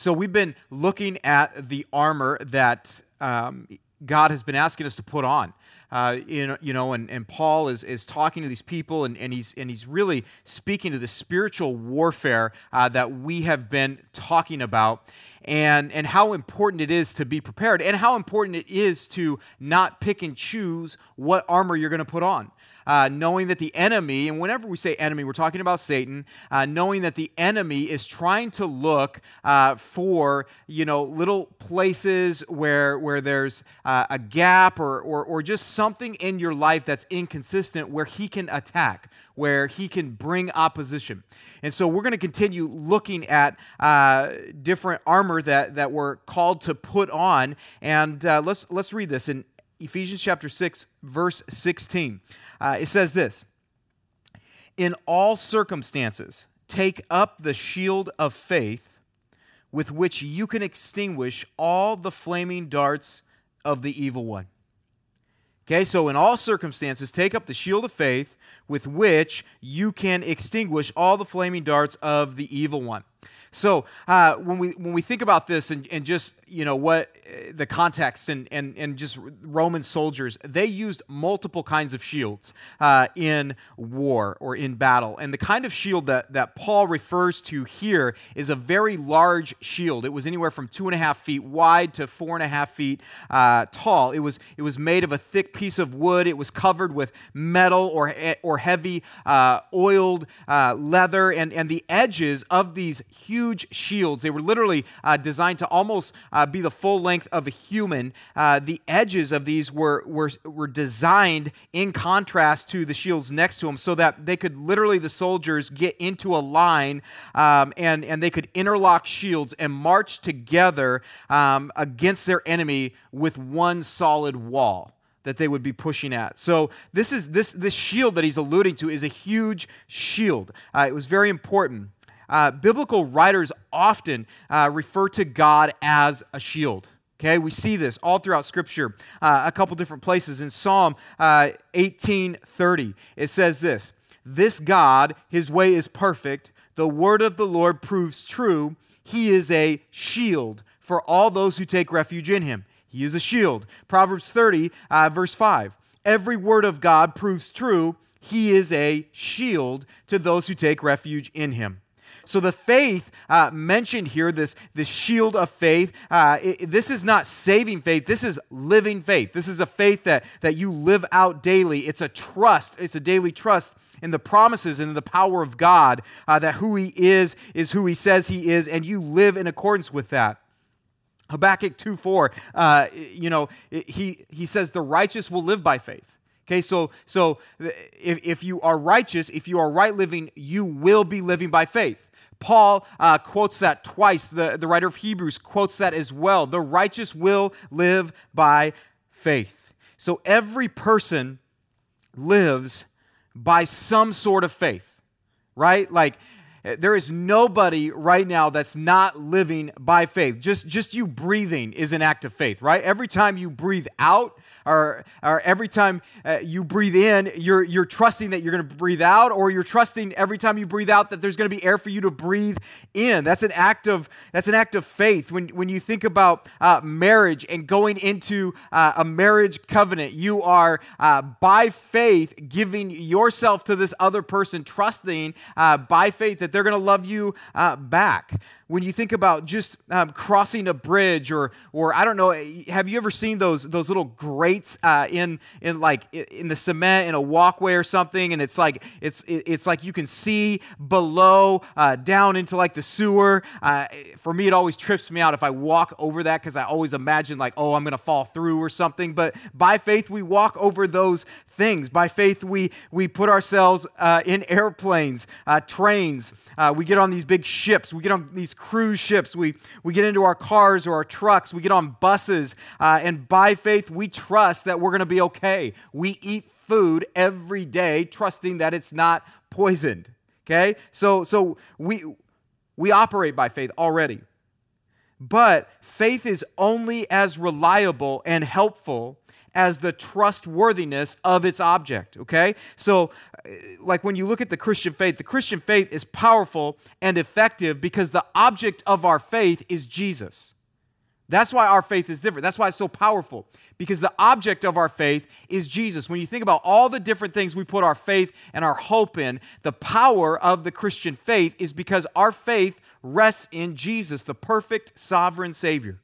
So we've been looking at the armor that um, God has been asking us to put on. Uh, you, know, and, and Paul is, is talking to these people and, and, he's, and he's really speaking to the spiritual warfare uh, that we have been talking about and, and how important it is to be prepared and how important it is to not pick and choose what armor you're going to put on uh, knowing that the enemy, and whenever we say enemy, we're talking about Satan, uh, knowing that the enemy is trying to look uh, for, you know, little places where, where there's uh, a gap or, or, or just something in your life that's inconsistent where he can attack, where he can bring opposition. And so we're going to continue looking at uh, different armor that, that we're called to put on. And uh, let's, let's read this in Ephesians chapter 6, verse 16. Uh, it says this In all circumstances, take up the shield of faith with which you can extinguish all the flaming darts of the evil one. Okay, so in all circumstances, take up the shield of faith with which you can extinguish all the flaming darts of the evil one. So uh, when we when we think about this and, and just you know what uh, the context and, and and just Roman soldiers, they used multiple kinds of shields uh, in war or in battle, and the kind of shield that that Paul refers to here is a very large shield. It was anywhere from two and a half feet wide to four and a half feet uh, tall. It was it was made of a thick piece of wood. It was covered with metal or or heavy uh, oiled uh, leather, and and the edges of these huge huge shields. They were literally uh, designed to almost uh, be the full length of a human. Uh, the edges of these were, were, were designed in contrast to the shields next to them so that they could literally, the soldiers, get into a line um, and, and they could interlock shields and march together um, against their enemy with one solid wall that they would be pushing at. So this is this this shield that he's alluding to is a huge shield. Uh, it was very important uh, biblical writers often uh, refer to God as a shield. Okay, we see this all throughout Scripture, uh, a couple different places. In Psalm 18:30, uh, it says this: "This God, His way is perfect. The word of the Lord proves true. He is a shield for all those who take refuge in Him. He is a shield." Proverbs 30, uh, verse 5. Every word of God proves true. He is a shield to those who take refuge in Him. So the faith uh, mentioned here, this, this shield of faith, uh, it, this is not saving faith. This is living faith. This is a faith that, that you live out daily. It's a trust. It's a daily trust in the promises and the power of God uh, that who He is is who He says He is, and you live in accordance with that. Habakkuk 2 4, uh, you know, he, he says, The righteous will live by faith. Okay, so so if, if you are righteous, if you are right living, you will be living by faith. Paul uh, quotes that twice. The, the writer of Hebrews quotes that as well. The righteous will live by faith. So every person lives by some sort of faith, right? Like, there is nobody right now that's not living by faith. Just, just you breathing is an act of faith, right? Every time you breathe out, or, or every time uh, you breathe in, you're, you're trusting that you're going to breathe out, or you're trusting every time you breathe out that there's going to be air for you to breathe in. That's an act of, that's an act of faith. When, when you think about uh, marriage and going into uh, a marriage covenant, you are uh, by faith giving yourself to this other person, trusting uh, by faith that they're going to love you uh, back when you think about just um, crossing a bridge or or I don't know have you ever seen those those little grates uh, in in like in the cement in a walkway or something? And it's like it's it's like you can see below uh, down into like the sewer. Uh, for me it always trips me out if I walk over that because I always imagine like oh I'm gonna fall through or something. But by faith we walk over those things by faith we we put ourselves uh, in airplanes uh, trains uh, we get on these big ships we get on these cruise ships, we, we get into our cars or our trucks, we get on buses, uh, and by faith, we trust that we're going to be okay. We eat food every day, trusting that it's not poisoned. Okay? So, so we, we operate by faith already. But faith is only as reliable and helpful as the trustworthiness of its object, okay? So, uh, like when you look at the Christian faith, the Christian faith is powerful and effective because the object of our faith is Jesus. That's why our faith is different. That's why it's so powerful because the object of our faith is Jesus. When you think about all the different things we put our faith and our hope in, the power of the Christian faith is because our faith rests in Jesus, the perfect sovereign Savior.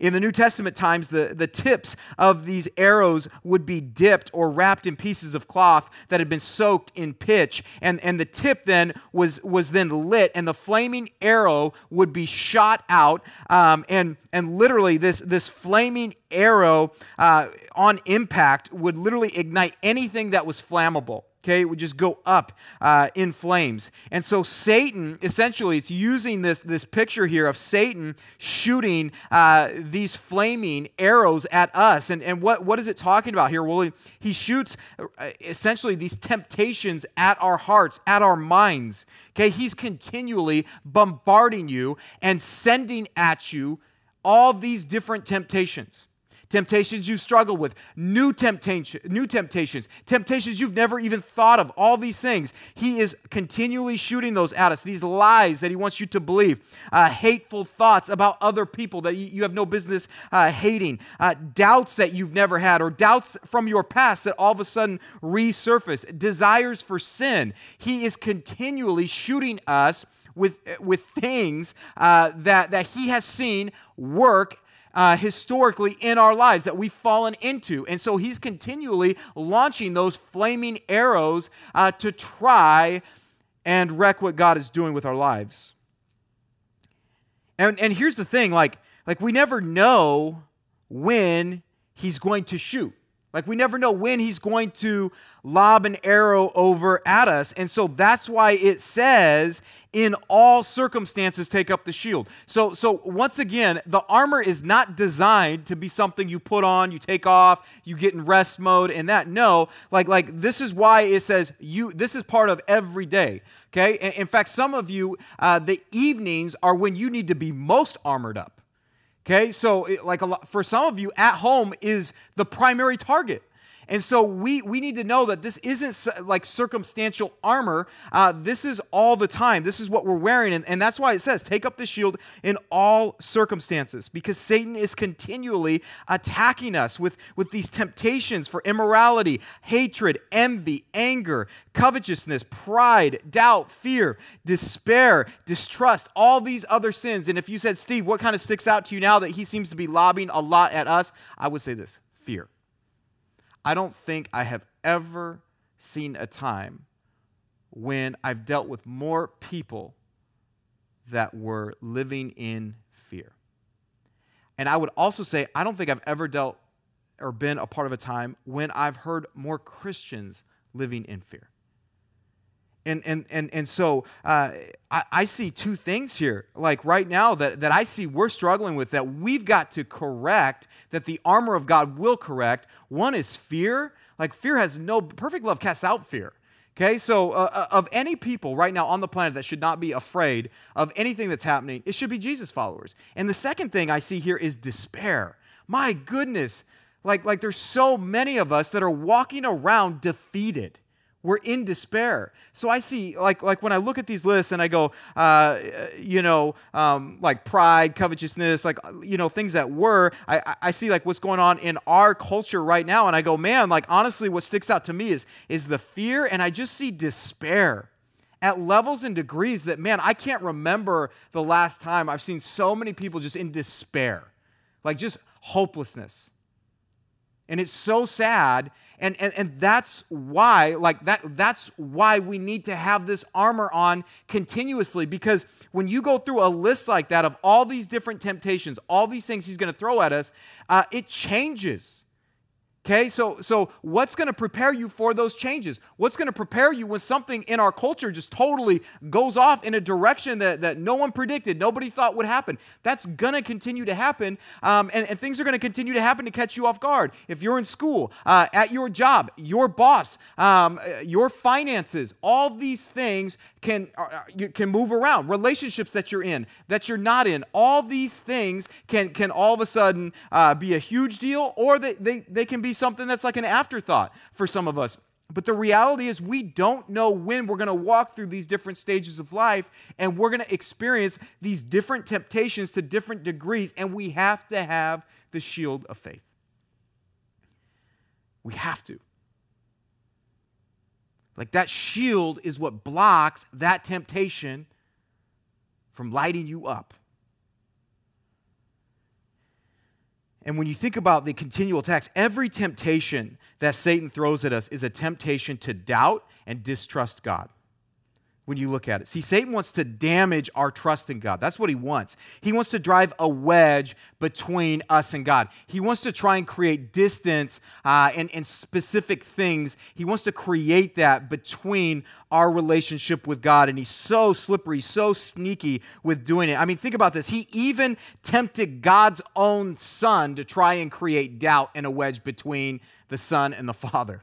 In the New Testament times, the, the tips of these arrows would be dipped or wrapped in pieces of cloth that had been soaked in pitch. And, and the tip then was, was then lit, and the flaming arrow would be shot out. Um, and, and literally, this, this flaming arrow uh, on impact would literally ignite anything that was flammable okay it would just go up uh, in flames. And so satan essentially it's using this this picture here of satan shooting uh, these flaming arrows at us. And, and what, what is it talking about here? Well he, he shoots uh, essentially these temptations at our hearts at our minds. Okay he's continually bombarding you and sending at you all these different temptations temptations you've struggled with, new temptation, new temptations, temptations you've never even thought of, all these things. He is continually shooting those at us, these lies that he wants you to believe, uh, hateful thoughts about other people that you have no business uh, hating, uh, doubts that you've never had, or doubts from your past that all of a sudden resurface, desires for sin. He is continually shooting us with, with things uh, that, that he has seen work uh, historically in our lives that we've fallen into. And so he's continually launching those flaming arrows uh, to try and wreck what God is doing with our lives. And, and here's the thing like, like, we never know when he's going to shoot. Like, we never know when he's going to lob an arrow over at us. And so that's why it says, in all circumstances, take up the shield. So, so once again, the armor is not designed to be something you put on, you take off, you get in rest mode, and that. No, like, like this is why it says you, this is part of every day. Okay. In fact, some of you, uh, the evenings are when you need to be most armored up. Okay, so it, like a lot, for some of you, at home is the primary target. And so we, we need to know that this isn't like circumstantial armor. Uh, this is all the time. This is what we're wearing. And, and that's why it says, take up the shield in all circumstances, because Satan is continually attacking us with, with these temptations for immorality, hatred, envy, anger, covetousness, pride, doubt, fear, despair, distrust, all these other sins. And if you said, Steve, what kind of sticks out to you now that he seems to be lobbing a lot at us? I would say this fear. I don't think I have ever seen a time when I've dealt with more people that were living in fear. And I would also say, I don't think I've ever dealt or been a part of a time when I've heard more Christians living in fear. And, and, and, and so uh, I, I see two things here, like right now, that, that I see we're struggling with that we've got to correct, that the armor of God will correct. One is fear. Like fear has no, perfect love casts out fear. Okay, so uh, uh, of any people right now on the planet that should not be afraid of anything that's happening, it should be Jesus followers. And the second thing I see here is despair. My goodness, like, like there's so many of us that are walking around defeated we're in despair. So I see, like, like when I look at these lists and I go, uh, you know, um, like pride, covetousness, like, you know, things that were, I, I see like what's going on in our culture right now. And I go, man, like, honestly, what sticks out to me is, is the fear. And I just see despair at levels and degrees that, man, I can't remember the last time I've seen so many people just in despair, like just hopelessness. And it's so sad. And, and, and that's why, like that, that's why we need to have this armor on continuously. Because when you go through a list like that of all these different temptations, all these things he's going to throw at us, uh, it changes. Okay, so so what's going to prepare you for those changes? What's going to prepare you when something in our culture just totally goes off in a direction that, that no one predicted, nobody thought would happen? That's going to continue to happen, um, and, and things are going to continue to happen to catch you off guard. If you're in school, uh, at your job, your boss, um, your finances, all these things can uh, you can move around. Relationships that you're in, that you're not in, all these things can can all of a sudden uh, be a huge deal, or they, they they can be something that's like an afterthought for some of us. But the reality is, we don't know when we're going to walk through these different stages of life and we're going to experience these different temptations to different degrees, and we have to have the shield of faith. We have to. Like that shield is what blocks that temptation from lighting you up. And when you think about the continual attacks, every temptation that Satan throws at us is a temptation to doubt and distrust God when you look at it. See, Satan wants to damage our trust in God. That's what he wants. He wants to drive a wedge between us and God. He wants to try and create distance uh, and, and specific things. He wants to create that between our relationship with God. And he's so slippery, so sneaky with doing it. I mean, think about this. He even tempted God's own son to try and create doubt and a wedge between the son and the father.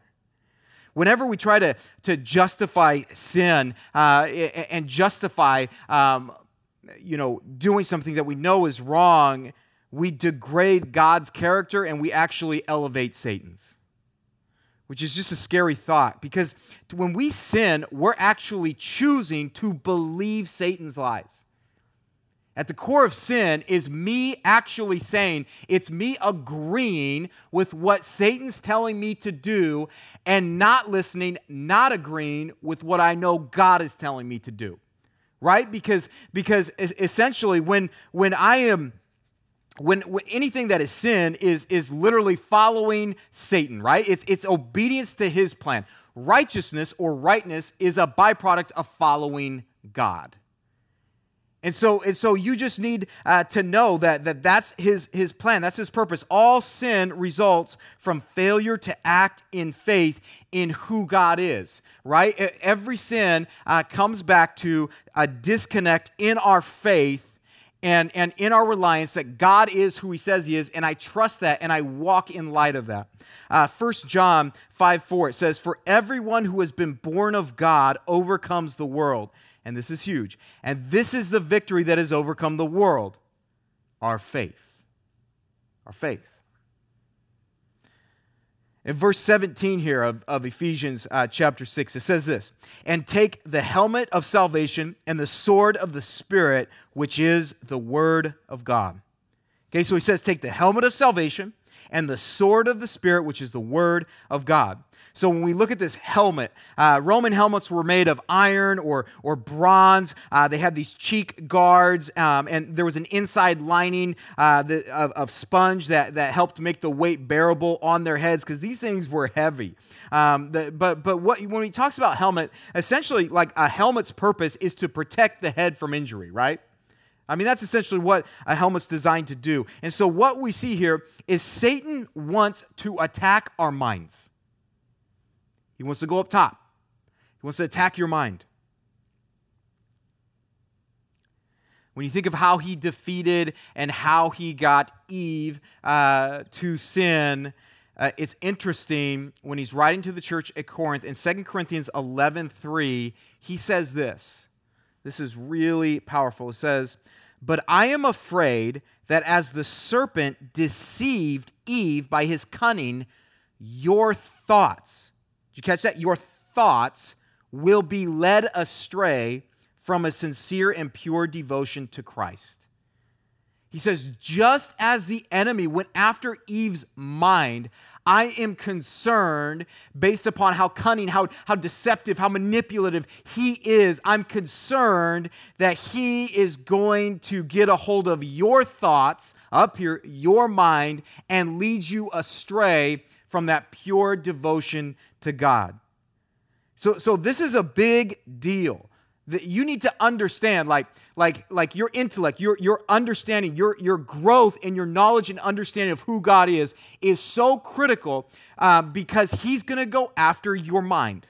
Whenever we try to, to justify sin uh, and justify, um, you know, doing something that we know is wrong, we degrade God's character and we actually elevate Satan's, which is just a scary thought because when we sin, we're actually choosing to believe Satan's lies. At the core of sin is me actually saying, it's me agreeing with what Satan's telling me to do and not listening, not agreeing with what I know God is telling me to do. Right? Because because essentially when when I am when, when, anything that is sin is is literally following Satan, right? It's it's obedience to his plan. Righteousness or rightness is a byproduct of following God. And so, and so you just need uh, to know that, that that's his, his plan, that's his purpose. All sin results from failure to act in faith in who God is, right? Every sin uh, comes back to a disconnect in our faith and, and in our reliance that God is who he says he is, and I trust that and I walk in light of that. Uh, 1 John 5 4, it says, For everyone who has been born of God overcomes the world and this is huge. And this is the victory that has overcome the world our faith. Our faith. In verse 17 here of, of Ephesians uh, chapter 6, it says this And take the helmet of salvation and the sword of the Spirit, which is the word of God. Okay, so he says, Take the helmet of salvation and the sword of the Spirit, which is the word of God. So when we look at this helmet, uh, Roman helmets were made of iron or, or bronze. Uh, they had these cheek guards, um, and there was an inside lining uh, of, of, sponge that, that helped make the weight bearable on their heads because these things were heavy. Um, the, but but what, when he talks about helmet, essentially, like a helmet's purpose is to protect the head from injury, right? I mean, that's essentially what a helmet's designed to do. And so, what we see here is Satan wants to attack our minds. He wants to go up top, he wants to attack your mind. When you think of how he defeated and how he got Eve uh, to sin, uh, it's interesting when he's writing to the church at Corinth in 2 Corinthians 11 3, he says this. This is really powerful. It says, But I am afraid that as the serpent deceived Eve by his cunning, your thoughts you catch that? Your thoughts will be led astray from a sincere and pure devotion to Christ. He says, just as the enemy went after Eve's mind, I am concerned based upon how cunning, how, how deceptive, how manipulative he is. I'm concerned that he is going to get a hold of your thoughts up here, your mind, and lead you astray from that pure devotion to God. So, so this is a big deal. that you need to understand like like like your intellect your your understanding your your growth and your knowledge and understanding of who god is is so critical uh, because he's going to go after your mind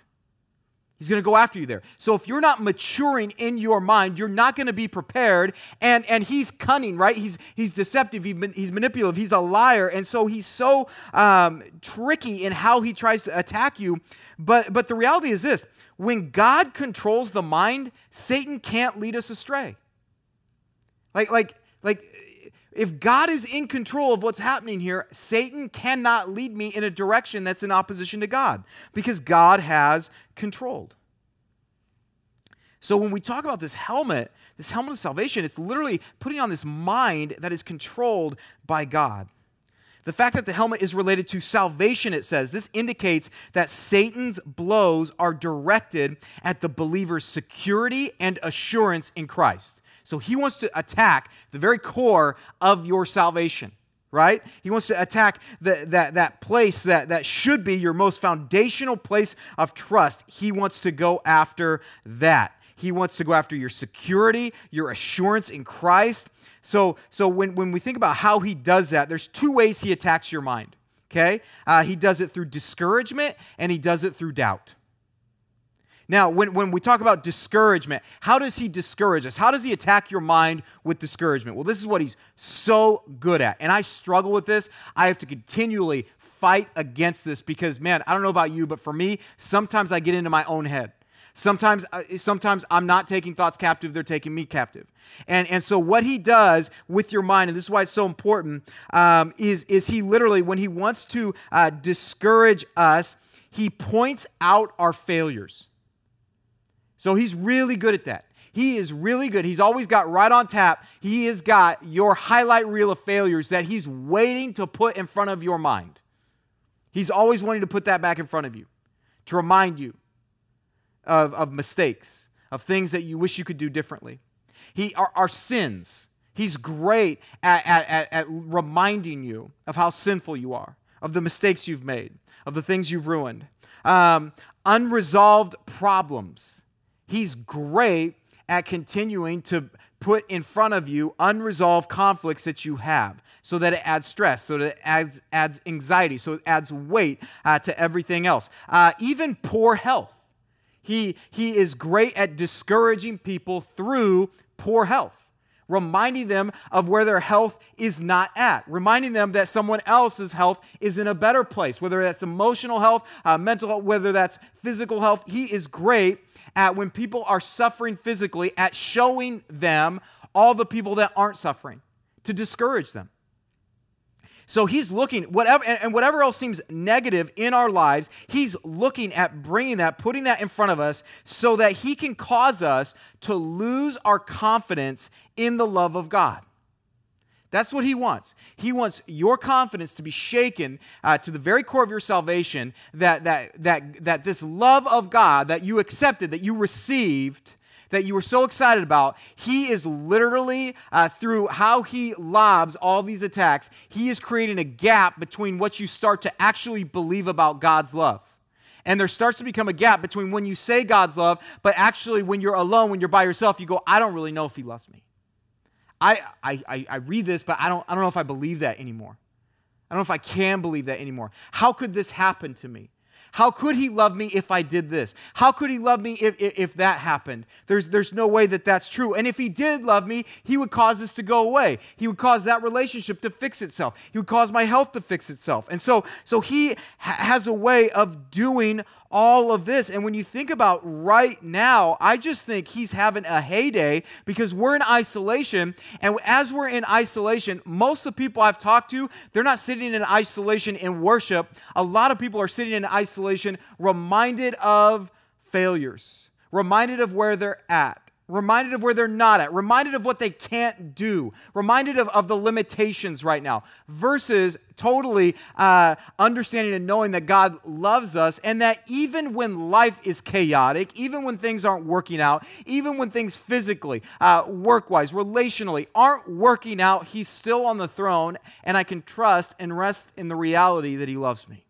He's going to go after you there. So if you're not maturing in your mind, you're not going to be prepared. And and he's cunning, right? He's he's deceptive. he's manipulative. He's a liar, and so he's so um, tricky in how he tries to attack you. But but the reality is this: when God controls the mind, Satan can't lead us astray. Like, like, like, if God is in control of what's happening here, Satan cannot lead me in a direction that's in opposition to God because God has controlled. So when we talk about this helmet, this helmet of salvation, it's literally putting on this mind that is controlled by God. The fact that the helmet is related to salvation, it says, this indicates that Satan's blows are directed at the believer's security and assurance in Christ. So he wants to attack the very core of your salvation right? He wants to attack the, that, that place that, that should be your most foundational place of trust. He wants to go after that. He wants to go after your security, your assurance in Christ. So, so when, when we think about how he does that, there's two ways he attacks your mind. Okay? Uh, he does it through discouragement and he does it through doubt. Now, when, when we talk about discouragement, how does he discourage us? How does he attack your mind with discouragement? Well, this is what he's so good at. And I struggle with this. I have to continually fight against this because, man, I don't know about you, but for me, sometimes I get into my own head. Sometimes, uh, sometimes I'm not taking thoughts captive, they're taking me captive. And, and so, what he does with your mind, and this is why it's so important, um, is, is he literally, when he wants to uh, discourage us, he points out our failures. So, he's really good at that. He is really good. He's always got right on tap. He has got your highlight reel of failures that he's waiting to put in front of your mind. He's always wanting to put that back in front of you to remind you of, of mistakes, of things that you wish you could do differently. He, our, our sins. He's great at, at, at reminding you of how sinful you are, of the mistakes you've made, of the things you've ruined. Um, unresolved problems. He's great at continuing to put in front of you unresolved conflicts that you have so that it adds stress, so that it adds, adds anxiety, so it adds weight uh, to everything else. Uh, even poor health. He, he is great at discouraging people through poor health, reminding them of where their health is not at, reminding them that someone else's health is in a better place, whether that's emotional health, uh, mental health, whether that's physical health. He is great at when people are suffering physically, at showing them all the people that aren't suffering to discourage them. So he's looking, whatever, and whatever else seems negative in our lives, he's looking at bringing that, putting that in front of us so that he can cause us to lose our confidence in the love of God. That's what he wants. He wants your confidence to be shaken uh, to the very core of your salvation, that, that, that, that this love of God that you accepted, that you received, that you were so excited about, he is literally, uh, through how he lobs all these attacks, he is creating a gap between what you start to actually believe about God's love. And there starts to become a gap between when you say God's love, but actually when you're alone, when you're by yourself, you go, I don't really know if he loves me. I, I, I read this, but I don't, I don't know if I believe that anymore. I don't know if I can believe that anymore. How could this happen to me? How could he love me if I did this? How could he love me if, if, if, that happened? There's, there's no way that that's true. And if he did love me, he would cause this to go away. He would cause that relationship to fix itself. He would cause my health to fix itself. And so, so he ha- has a way of doing all of this. And when you think about right now, I just think he's having a heyday because we're in isolation. And as we're in isolation, most of the people I've talked to, they're not sitting in isolation in worship. A lot of people are sitting in isolation reminded of failures, reminded of where they're at reminded of where they're not at, reminded of what they can't do, reminded of, of the limitations right now, versus totally uh, understanding and knowing that God loves us and that even when life is chaotic, even when things aren't working out, even when things physically, uh, work wise, relationally aren't working out, He's still on the throne and I can trust and rest in the reality that He loves me.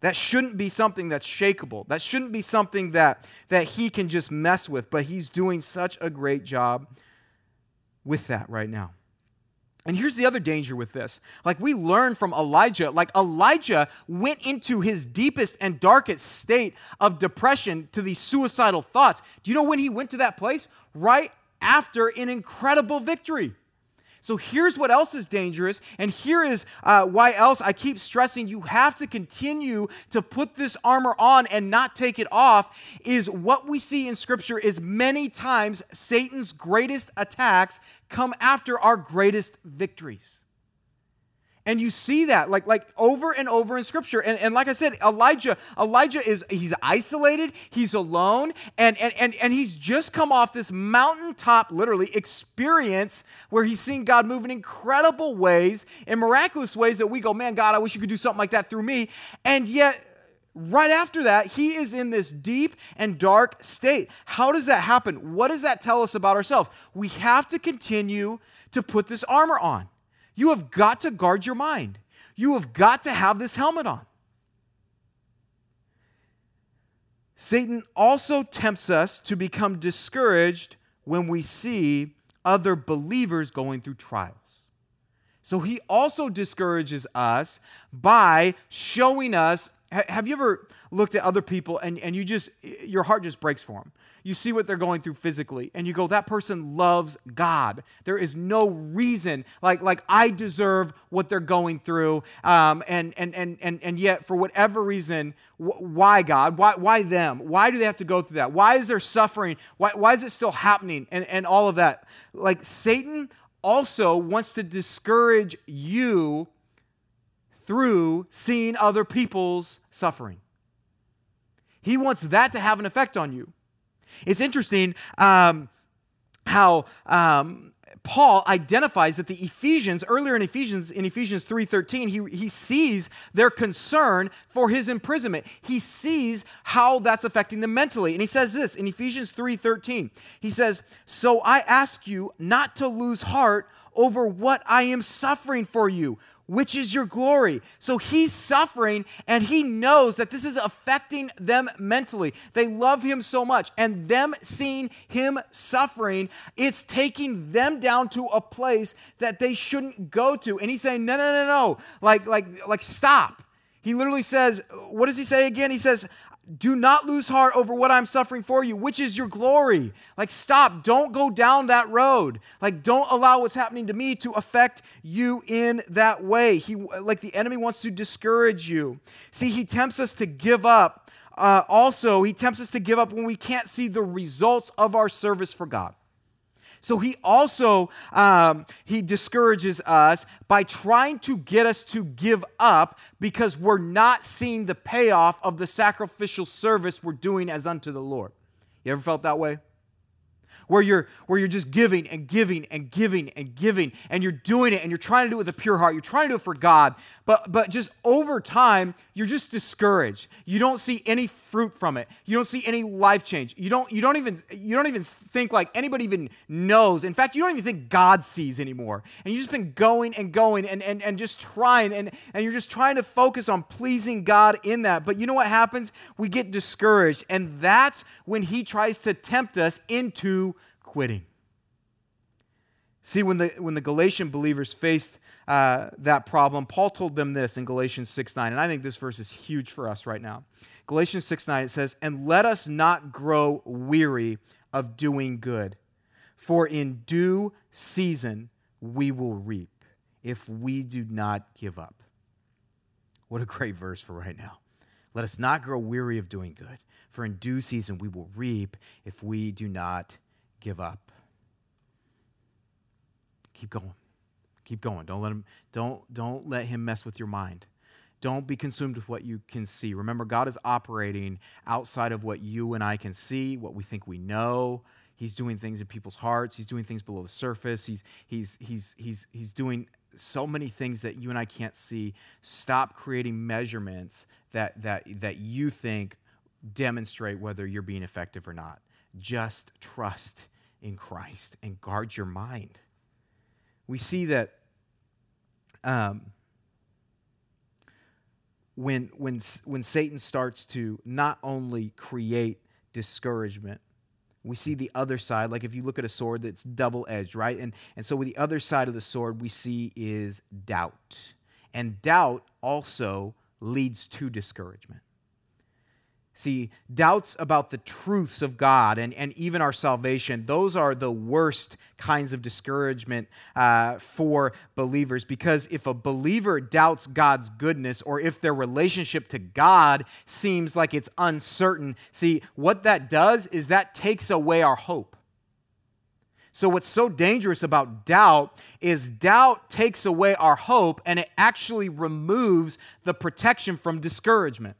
That shouldn't be something that's shakable. That shouldn't be something that, that he can just mess with, but he's doing such a great job with that right now. And here's the other danger with this. Like we learn from Elijah, like Elijah went into his deepest and darkest state of depression to these suicidal thoughts. Do you know when he went to that place? Right after an incredible victory. So here's what else is dangerous, and here is uh, why else I keep stressing you have to continue to put this armor on and not take it off. Is what we see in Scripture is many times Satan's greatest attacks come after our greatest victories. And you see that like, like over and over in scripture. And, and like I said, Elijah, Elijah is he's isolated, he's alone, and, and, and, and he's just come off this mountaintop, literally, experience where he's seen God move in incredible ways, in miraculous ways that we go, man, God, I wish you could do something like that through me. And yet, right after that, he is in this deep and dark state. How does that happen? What does that tell us about ourselves? We have to continue to put this armor on. You have got to guard your mind. You have got to have this helmet on. Satan also tempts us to become discouraged when we see other believers going through trials. So he also discourages us by showing us. Have you ever looked at other people and, and you just, your heart just breaks for them? you see what they're going through physically, and you go, that person loves God. There is no reason, like, like I deserve what they're going through. Um, and, and, and, and, and yet, for whatever reason, wh- why God? Why, why them? Why do they have to go through that? Why is there suffering? Why, why is it still happening? And, and all of that. Like, Satan also wants to discourage you through seeing other people's suffering. He wants that to have an effect on you. It's interesting um, how um, Paul identifies that the Ephesians, earlier in Ephesians, in Ephesians 3:13, he, he sees their concern for his imprisonment. He sees how that's affecting them mentally. And he says this in Ephesians 3:13. He says, So I ask you not to lose heart over what I am suffering for you which is your glory. So he's suffering and he knows that this is affecting them mentally. They love him so much and them seeing him suffering, it's taking them down to a place that they shouldn't go to. And he's saying, "No, no, no, no. Like like like stop." He literally says, what does he say again? He says, do not lose heart over what I'm suffering for you, which is your glory. Like, stop. Don't go down that road. Like, don't allow what's happening to me to affect you in that way. He, like, the enemy wants to discourage you. See, he tempts us to give up. Uh, also, he tempts us to give up when we can't see the results of our service for God. So he also um, he discourages us by trying to get us to give up because we're not seeing the payoff of the sacrificial service we're doing as unto the Lord. You ever felt that way? Where you're where you're just giving and giving and giving and giving and you're doing it and you're trying to do it with a pure heart. You're trying to do it for god. But but just over time you're just discouraged. You don't see any fruit from it. You don't see any life change. You don't you don't even you don't even think like anybody even knows. In fact you don't even think god sees anymore. And you've just been going and going and and, and just trying and and you're just trying to focus on pleasing god in that. But you know what happens? We get discouraged. And that's when he tries to tempt us into quitting. See, when the, when the Galatian believers faced uh, that problem, Paul told them this in Galatians 6 9. And I think this verse is huge for us right now. Galatians 6 9, it says, And let us not grow weary of doing good, for in due season we will reap if we do not give up. What a great verse for right now. Let us not grow weary of doing good, for in due season we will reap if we do not give up. Keep going. Keep going. Don't let him don't don't let him mess with your mind. Don't be consumed with what you can see. Remember God is operating outside of what you and I can see, what we think we know. He's doing things in people's hearts. He's doing things below the surface. He's he's he's he's he's doing so many things that you and I can't see. Stop creating measurements that that that you think demonstrate whether you're being effective or not. Just trust in Christ and guard your mind. We see that um, when, when, when Satan starts to not only create discouragement, we see the other side. Like if you look at a sword that's double edged, right? And, and so with the other side of the sword we see is doubt. And doubt also leads to discouragement. See, doubts about the truths of God and, and even our salvation, those are the worst kinds of discouragement uh, for believers. Because if a believer doubts God's goodness or if their relationship to God seems like it's uncertain, see, what that does is that takes away our hope. So, what's so dangerous about doubt is doubt takes away our hope and it actually removes the protection from discouragement.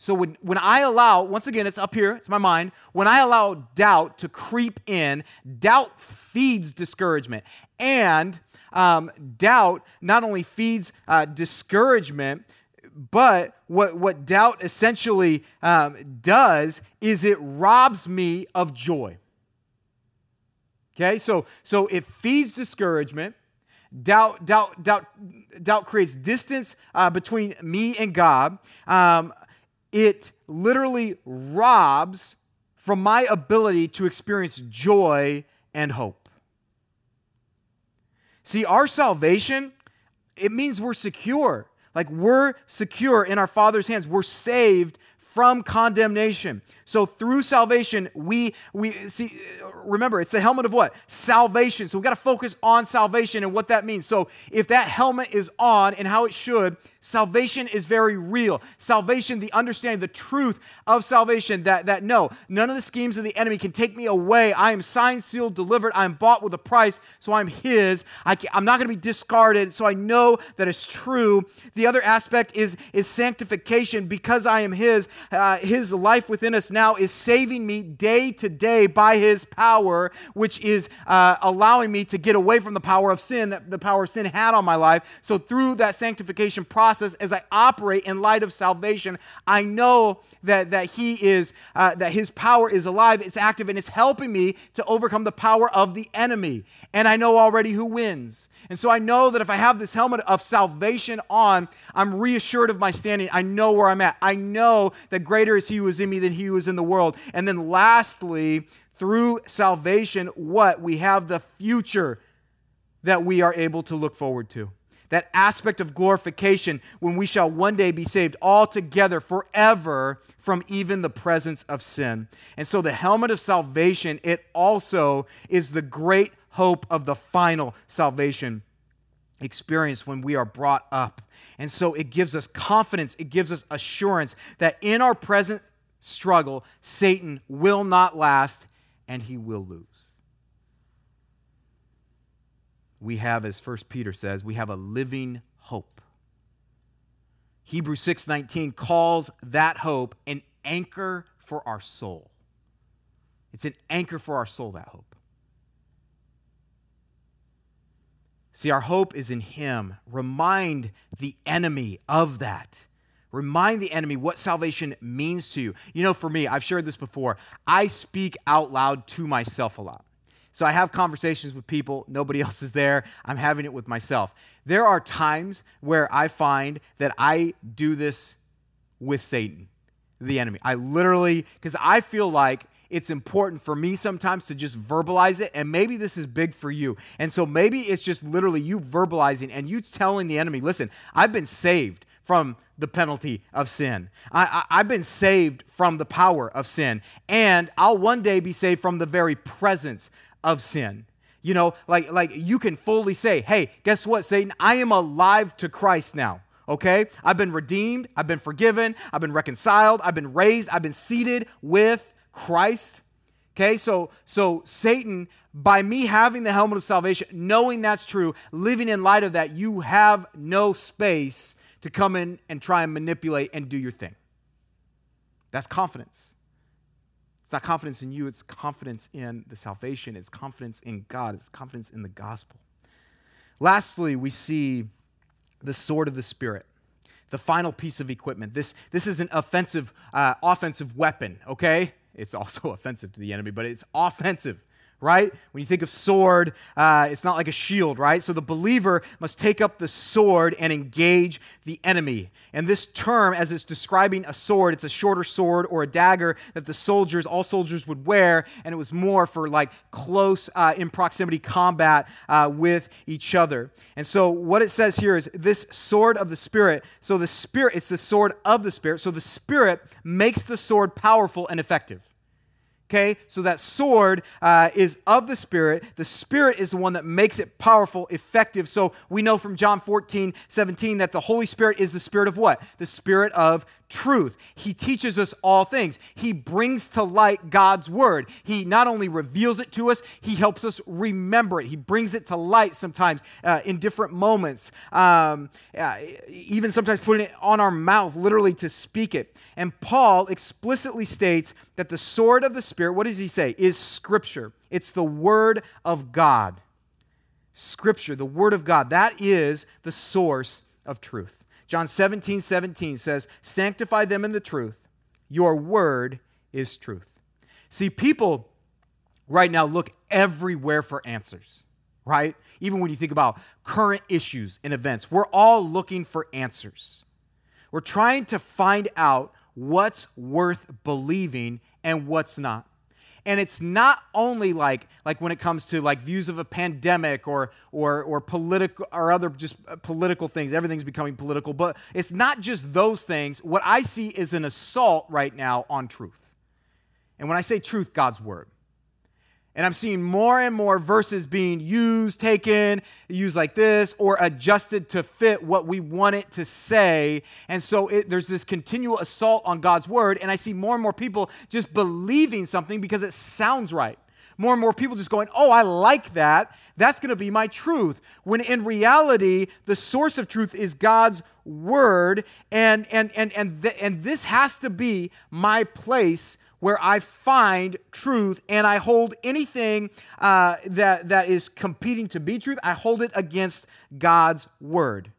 So when, when I allow, once again, it's up here, it's my mind, when I allow doubt to creep in, doubt feeds discouragement. And um, doubt not only feeds uh, discouragement, but what, what doubt essentially um, does is it robs me of joy. Okay, so, so it feeds discouragement. Doubt, doubt, doubt, doubt creates distance uh, between me and God. Um, it literally robs from my ability to experience joy and hope. See, our salvation, it means we're secure. Like we're secure in our Father's hands. We're saved from condemnation. So through salvation, we we see remember it's the helmet of what? Salvation. So we got to focus on salvation and what that means. So if that helmet is on and how it should, salvation is very real. Salvation, the understanding, the truth of salvation that that no, none of the schemes of the enemy can take me away. I am signed, sealed, delivered. I am bought with a price, so I'm his. I am not going to be discarded, so I know that it's true. The other aspect is is sanctification because I am his. Uh, his life within us now now is saving me day to day by his power, which is uh, allowing me to get away from the power of sin that the power of sin had on my life. So, through that sanctification process, as I operate in light of salvation, I know that, that he is, uh, that his power is alive, it's active, and it's helping me to overcome the power of the enemy. And I know already who wins. And so I know that if I have this helmet of salvation on, I'm reassured of my standing. I know where I'm at. I know that greater is he who is in me than he who is in the world. And then lastly, through salvation, what? We have the future that we are able to look forward to. That aspect of glorification when we shall one day be saved altogether forever from even the presence of sin. And so the helmet of salvation, it also is the great hope of the final salvation experience when we are brought up. And so it gives us confidence, it gives us assurance that in our present struggle, Satan will not last and he will lose. We have, as First Peter says, we have a living hope. Hebrews 6:19 calls that hope an anchor for our soul. It's an anchor for our soul, that hope. See, our hope is in Him. Remind the enemy of that. Remind the enemy what salvation means to you. You know, for me, I've shared this before. I speak out loud to myself a lot. So I have conversations with people, nobody else is there. I'm having it with myself. There are times where I find that I do this with Satan, the enemy. I literally, because I feel like it's important for me sometimes to just verbalize it. And maybe this is big for you. And so maybe it's just literally you verbalizing and you telling the enemy, listen, I've been saved from the penalty of sin. I, have been saved from the power of sin. And I'll one day be saved from the very presence of sin. You know, like, like you can fully say, hey, guess what, Satan? I am alive to Christ now okay? I've been redeemed, I've been forgiven, I've been reconciled, I've been raised, I've been seated with Christ. Okay, so so Satan, by me having the helmet of salvation, knowing that's true, living in light of that, you have no space to come in and try and manipulate and do your thing. That's confidence. It's not confidence in you, it's confidence in the salvation, it's confidence in God, it's confidence in the gospel. Lastly, we see the sword of the Spirit the final piece of equipment. This, this is an offensive, uh, offensive weapon, okay? It's also offensive to the enemy, but it's offensive, right? When you think of sword, uh, it's not like a shield, right? So the believer must take up the sword and engage the enemy. And this term, as it's describing a sword, it's a shorter sword or a dagger that the soldiers, all soldiers, would wear, and it was more for like close uh, in proximity combat uh, with each other. And so what it says here is this sword of the Spirit. So the Spirit, it's the sword of the Spirit. So the Spirit makes the sword powerful and effective. Okay, so that sword uh, is of the Spirit. The Spirit is the one that makes it powerful, effective. So we know from John 14, 17 that the Holy Spirit is the Spirit of what? The Spirit of truth. He teaches us all things. He brings to light God's word. He not only reveals it to us, he helps us remember it. He brings it to light sometimes uh, in different moments, um, uh, even sometimes putting it on our mouth, literally to speak it. And Paul explicitly states that the sword of the Spirit, what does he say? Is Scripture. It's the word of God. Scripture, the word of God, that is the source of truth. John 17, 17 says, Sanctify them in the truth. Your word is truth. See, people right now look everywhere for answers, right? Even when you think about current issues and events, we're all looking for answers. We're trying to find out what's worth believing and what's not and it's not only like like when it comes to like views of a pandemic or or or political or other just uh, political things everything's becoming political but it's not just those things. What i see is an assault right now on truth. And when i say truth god's word and I'm seeing more and more verses being used, taken, used like this, or adjusted to fit what we want it to say. And so it, there's this continual assault on God's word. And I see more and more people just believing something because it sounds right. More and more people just going, oh, I like that. That's going to be my truth. When in reality, the source of truth is God's word. And, and, and, and, th- and this has to be my place where I find truth and I hold anything uh, that, that is competing to be truth, I hold it against God's word.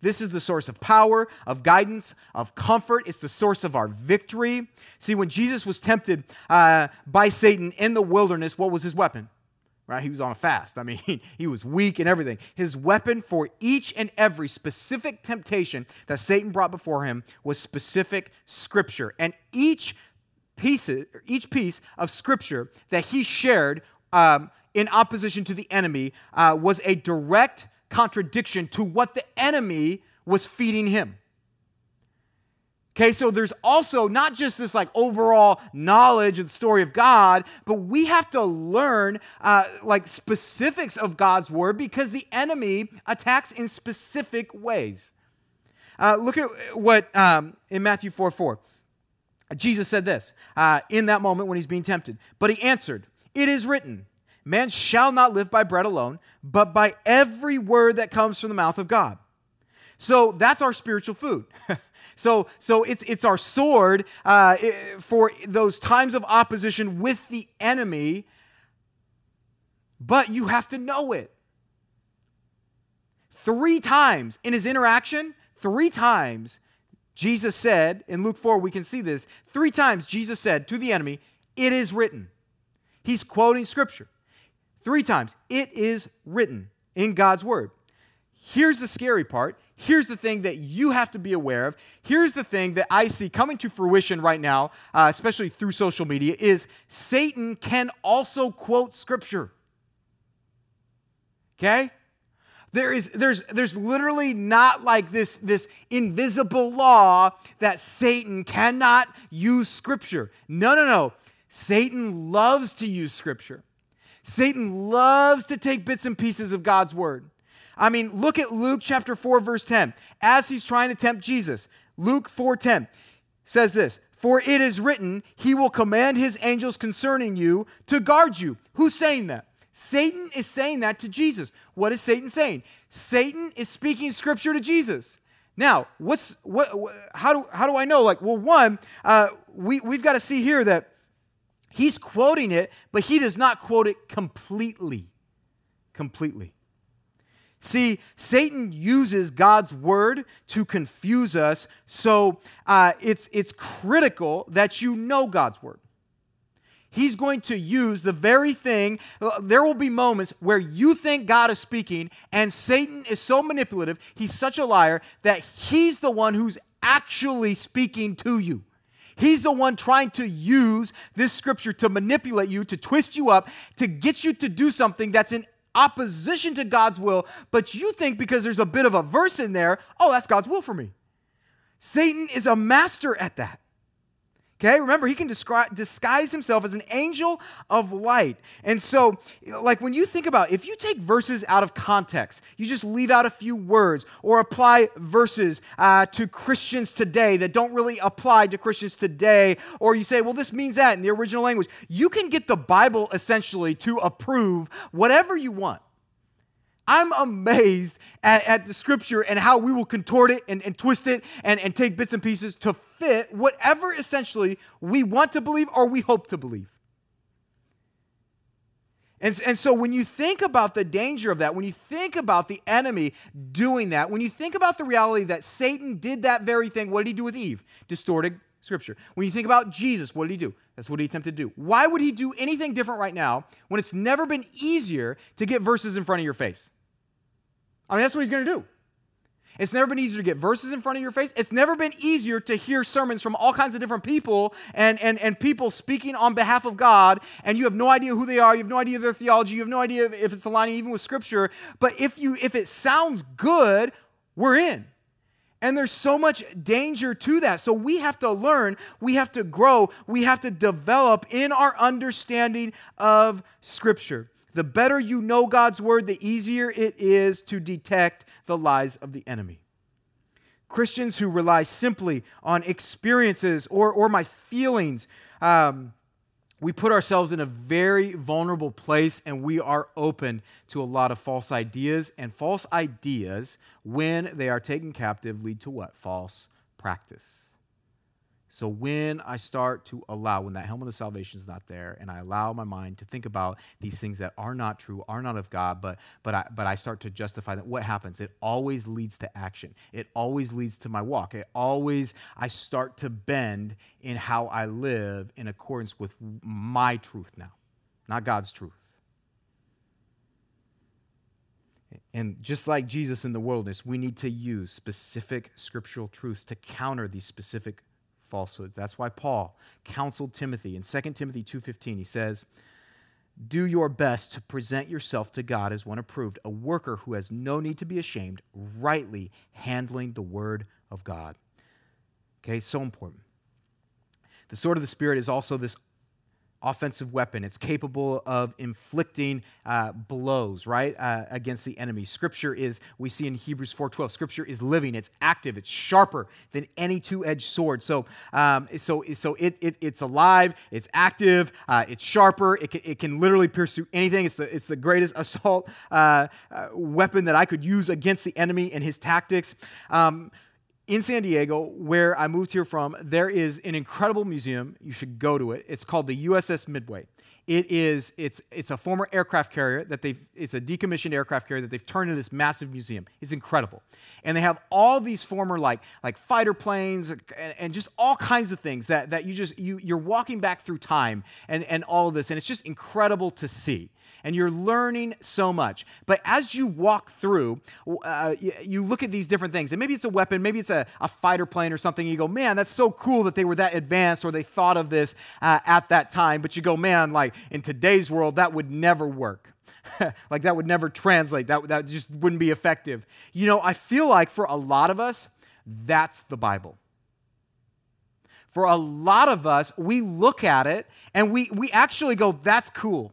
This is the source of power, of guidance, of comfort. It's the source of our victory. See, when Jesus was tempted uh, by Satan in the wilderness, what was his weapon? Right? He was on a fast. I mean, he was weak and everything. His weapon for each and every specific temptation that Satan brought before him was specific scripture. And each pieces, each piece of scripture that he shared um, in opposition to the enemy uh, was a direct contradiction to what the enemy was feeding him. Okay, so there's also not just this like overall knowledge of the story of God, but we have to learn uh, like specifics of God's word because the enemy attacks in specific ways. Uh, look at what um, in Matthew 4 4. Jesus said this uh, in that moment when he's being tempted. But he answered, It is written, Man shall not live by bread alone, but by every word that comes from the mouth of God. So that's our spiritual food. so, so it's, it's our sword uh, for those times of opposition with the enemy, but you have to know it. Three times in his interaction, three times Jesus said, in Luke 4, we can see this. Three times Jesus said to the enemy, It is written. He's quoting scripture. Three times, it is written in God's word. Here's the scary part. Here's the thing that you have to be aware of. Here's the thing that I see coming to fruition right now, uh, especially through social media, is Satan can also quote scripture. Okay? There is there's there's literally not like this this invisible law that Satan cannot use scripture. No, no, no. Satan loves to use scripture. Satan loves to take bits and pieces of God's word. I mean, look at Luke chapter 4 verse 10. As he's trying to tempt Jesus, Luke 4:10 says this, "For it is written, he will command his angels concerning you to guard you." Who's saying that? Satan is saying that to Jesus. What is Satan saying? Satan is speaking scripture to Jesus. Now, what's what? how do how do I know? Like, well, one, uh, we we've got to see here that he's quoting it, but he does not quote it completely. Completely. See, Satan uses God's word to confuse us, so uh, it's it's critical that you know God's word. He's going to use the very thing. There will be moments where you think God is speaking, and Satan is so manipulative, he's such a liar, that he's the one who's actually speaking to you. He's the one trying to use this scripture to manipulate you, to twist you up, to get you to do something that's in opposition to God's will, but you think because there's a bit of a verse in there, oh, that's God's will for me. Satan is a master at that. Okay, remember, he can describe, disguise himself as an angel of light. And so, like when you think about if you take verses out of context, you just leave out a few words or apply verses uh, to Christians today that don't really apply to Christians today, or you say, well, this means that in the original language, you can get the Bible essentially to approve whatever you want. I'm amazed at, at, the scripture and how we will contort it and, and twist it and, and take bits and pieces to fit whatever essentially we want to believe or we hope to believe. And, and so when you think about the danger of that, when you think about the enemy doing that, when you think about the reality that Satan did that very thing, what did he do with Eve? Distorted scripture. When you think about Jesus, what did he do? That's what he attempted to do. Why would he do anything different right now when it's never been easier to get verses in front of your face? I mean, that's what he's going to do. It's never been easier to get verses in front of your face. It's never been easier to hear sermons from all kinds of different people and, and, and people speaking on behalf of God, and you have no idea who they are, you have no idea their theology, you have no idea if it's aligning even with Scripture. But if you if it sounds good, we're in. And there's so much danger to that. So we have to learn, we have to grow, we have to develop in our understanding of Scripture. The better you know God's word, the easier it is to detect the lies of the enemy. Christians who rely simply on experiences or, or my feelings, um, we put ourselves in a very vulnerable place and we are open to a lot of false ideas. And false ideas, when they are taken captive, lead to what? False practice. So when I start to allow, when that helmet of salvation is not there, and I allow my mind to think about these things that are not true, are not of God, but but I but I start to justify that, what happens? It always leads to action. It always leads to my walk. It always I start to bend in how I live in accordance with my truth now, not God's truth. And just like Jesus in the wilderness, we need to use specific scriptural truths to counter these specific falsehoods. That's why Paul counseled Timothy in 2 Timothy 2:15. He says, "Do your best to present yourself to God as one approved, a worker who has no need to be ashamed, rightly handling the word of God." Okay, so important. The sword of the Spirit is also this offensive weapon. It's capable of inflicting uh, blows, right, uh, against the enemy. Scripture is, we see in Hebrews 4.12, Scripture is living, it's active, it's sharper than any two-edged sword. So, um, so, so it, it, it's alive, it's active, uh, it's sharper, it can, it can literally pursue anything. It's the, it's the greatest assault uh, uh, weapon that I could use against the enemy and his tactics. Um, in San Diego, where I moved here from, there is an incredible museum. You should go to it. It's called the USS Midway. It is it's it's a former aircraft carrier that they've it's a decommissioned aircraft carrier that they've turned into this massive museum. It's incredible, and they have all these former like like fighter planes and, and just all kinds of things that that you just you you're walking back through time and and all of this, and it's just incredible to see and you're learning so much. But as you walk through, uh, you, look at these different things, and maybe it's a weapon, maybe it's a, a fighter plane or something. you go, man, that's so cool that they were that advanced or they thought of this uh, at that time. But you go, man, like in today's world, that would never work. like that would never translate. That, that just wouldn't be effective. You know, I feel like for a lot of us, that's the Bible. For a lot of us, we look at it and we, we actually go, that's cool.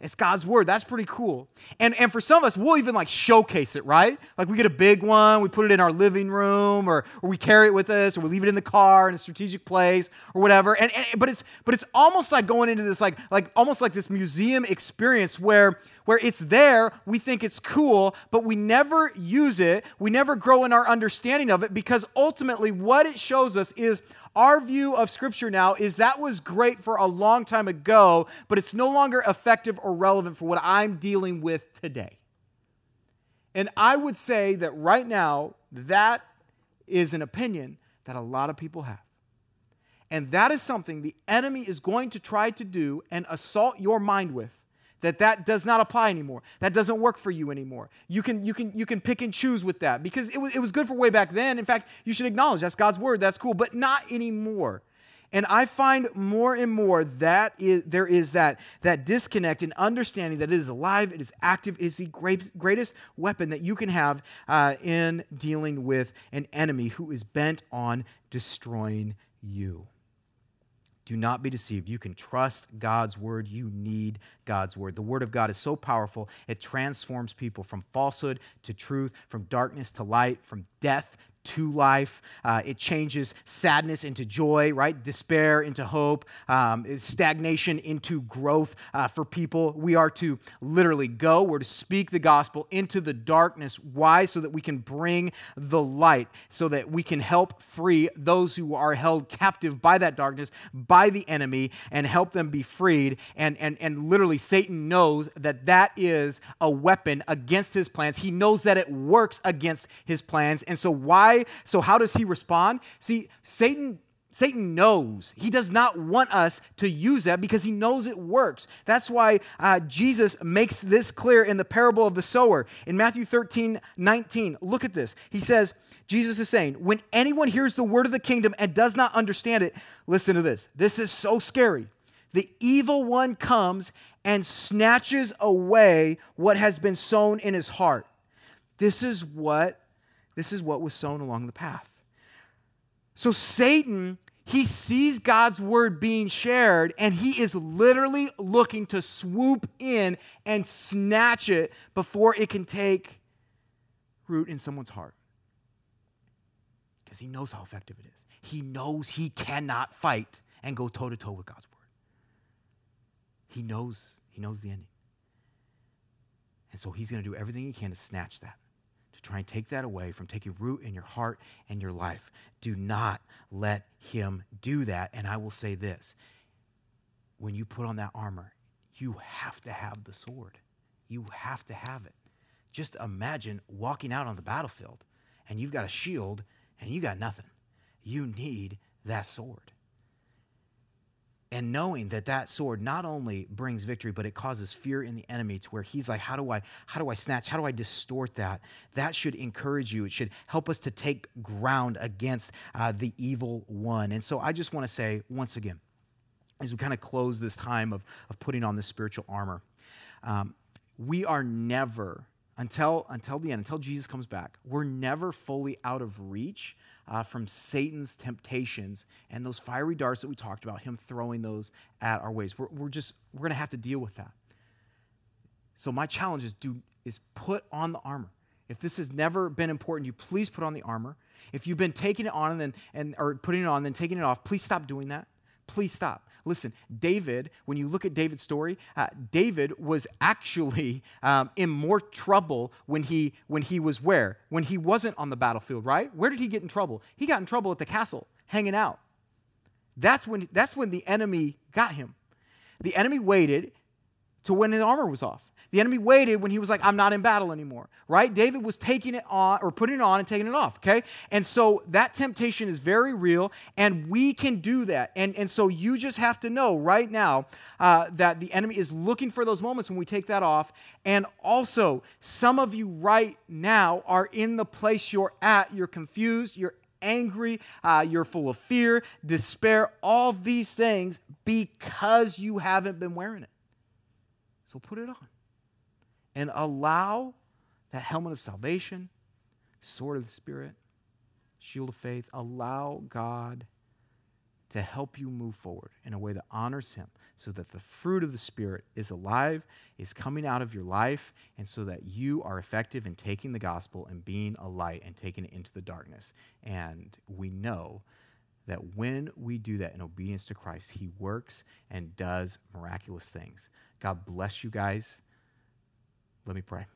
It's God's word. That's pretty cool. And, and for some of us, we'll even like showcase it, right? Like we get a big one, we put it in our living room, or, or we carry it with us, or we leave it in the car in a strategic place, or whatever. And, and but it's but it's almost like going into this like like almost like this museum experience where where it's there, we think it's cool, but we never use it, we never grow in our understanding of it because ultimately what it shows us is our view of Scripture now is that was great for a long time ago, but it's no longer effective or relevant for what I'm dealing with today. And I would say that right now, that is an opinion that a lot of people have. And that is something the enemy is going to try to do and assault your mind with. That that does not apply anymore. That doesn't work for you anymore. You can you can you can pick and choose with that because it was it was good for way back then. In fact, you should acknowledge that's God's word. That's cool, but not anymore. And I find more and more that is, there is that, that disconnect in understanding that it is alive, it is active, it is the great, greatest weapon that you can have uh, in dealing with an enemy who is bent on destroying you. Do not be deceived. You can trust God's word. You need God's word. The word of God is so powerful, it transforms people from falsehood to truth, from darkness to light, from death to life. Uh, it changes sadness into joy, right? Despair into hope, um, stagnation into growth uh, for people. We are to literally go, we're to speak the gospel into the darkness. Why? So that we can bring the light, so that we can help free those who are held captive by that darkness, by the enemy, and help them be freed. And, and, and literally, Satan knows that that is a weapon against his plans. He knows that it works against his plans. And so, why? Why? So, how does he respond? See, Satan Satan knows. He does not want us to use that because he knows it works. That's why uh, Jesus makes this clear in the parable of the sower. In Matthew 13, 19, look at this. He says, Jesus is saying, when anyone hears the word of the kingdom and does not understand it, listen to this. This is so scary. The evil one comes and snatches away what has been sown in his heart. This is what this is what was sown along the path. So Satan, he sees God's word being shared and he is literally looking to swoop in and snatch it before it can take root in someone's heart. Because he knows how effective it is. He knows he cannot fight and go toe to toe with God's word. He knows, he knows the ending. And so he's going to do everything he can to snatch that to try and take that away from taking root in your heart and your life. Do not let him do that. And I will say this when you put on that armor, you have to have the sword. You have to have it. Just imagine walking out on the battlefield and you've got a shield and you got nothing. You need that sword and knowing that that sword not only brings victory but it causes fear in the enemy to where he's like how do i how do i snatch? How do i distort that? That should encourage you. It should help us to take ground against uh, the evil one. And so i just want to say once again as we kind of close this time of, of putting on this spiritual armor um, we are never until until the end until jesus comes back we're never fully out of reach uh, from Satan's temptations and those fiery darts that we talked about, him throwing those at our ways. We're, we're just, we're going to have to deal with that. So my challenge is, do, is put on the armor. If this has never been important to you, please put on the armor. If you've been taking it on and then, and, or putting it on and then taking it off, please stop doing that. Please stop. Listen, David, when you look at David's story, uh, David was actually um, in more trouble when he, when he was where? When he wasn't on the battlefield, right? Where did he get in trouble? He got in trouble at the castle, hanging out. That's when, that's when the enemy got him. The enemy waited to when his armor was off. The enemy waited when he was like, I'm not in battle anymore, right? David was taking it on or putting it on and taking it off, okay? And so that temptation is very real, and we can do that. And, and so you just have to know right now uh, that the enemy is looking for those moments when we take that off. And also, some of you right now are in the place you're at. You're confused, you're angry, uh, you're full of fear, despair, all these things because you haven't been wearing it. So put it on and allow that helmet of salvation, sword of the Spirit, shield of faith, allow God to help you move forward in a way that honors Him so that the fruit of the Spirit is alive, is coming out of your life, and so that you are effective in taking the gospel and being a light and taking it into the darkness. And we know that when we do that in obedience to Christ, He works and does miraculous things. God bless you guys. Let me pray.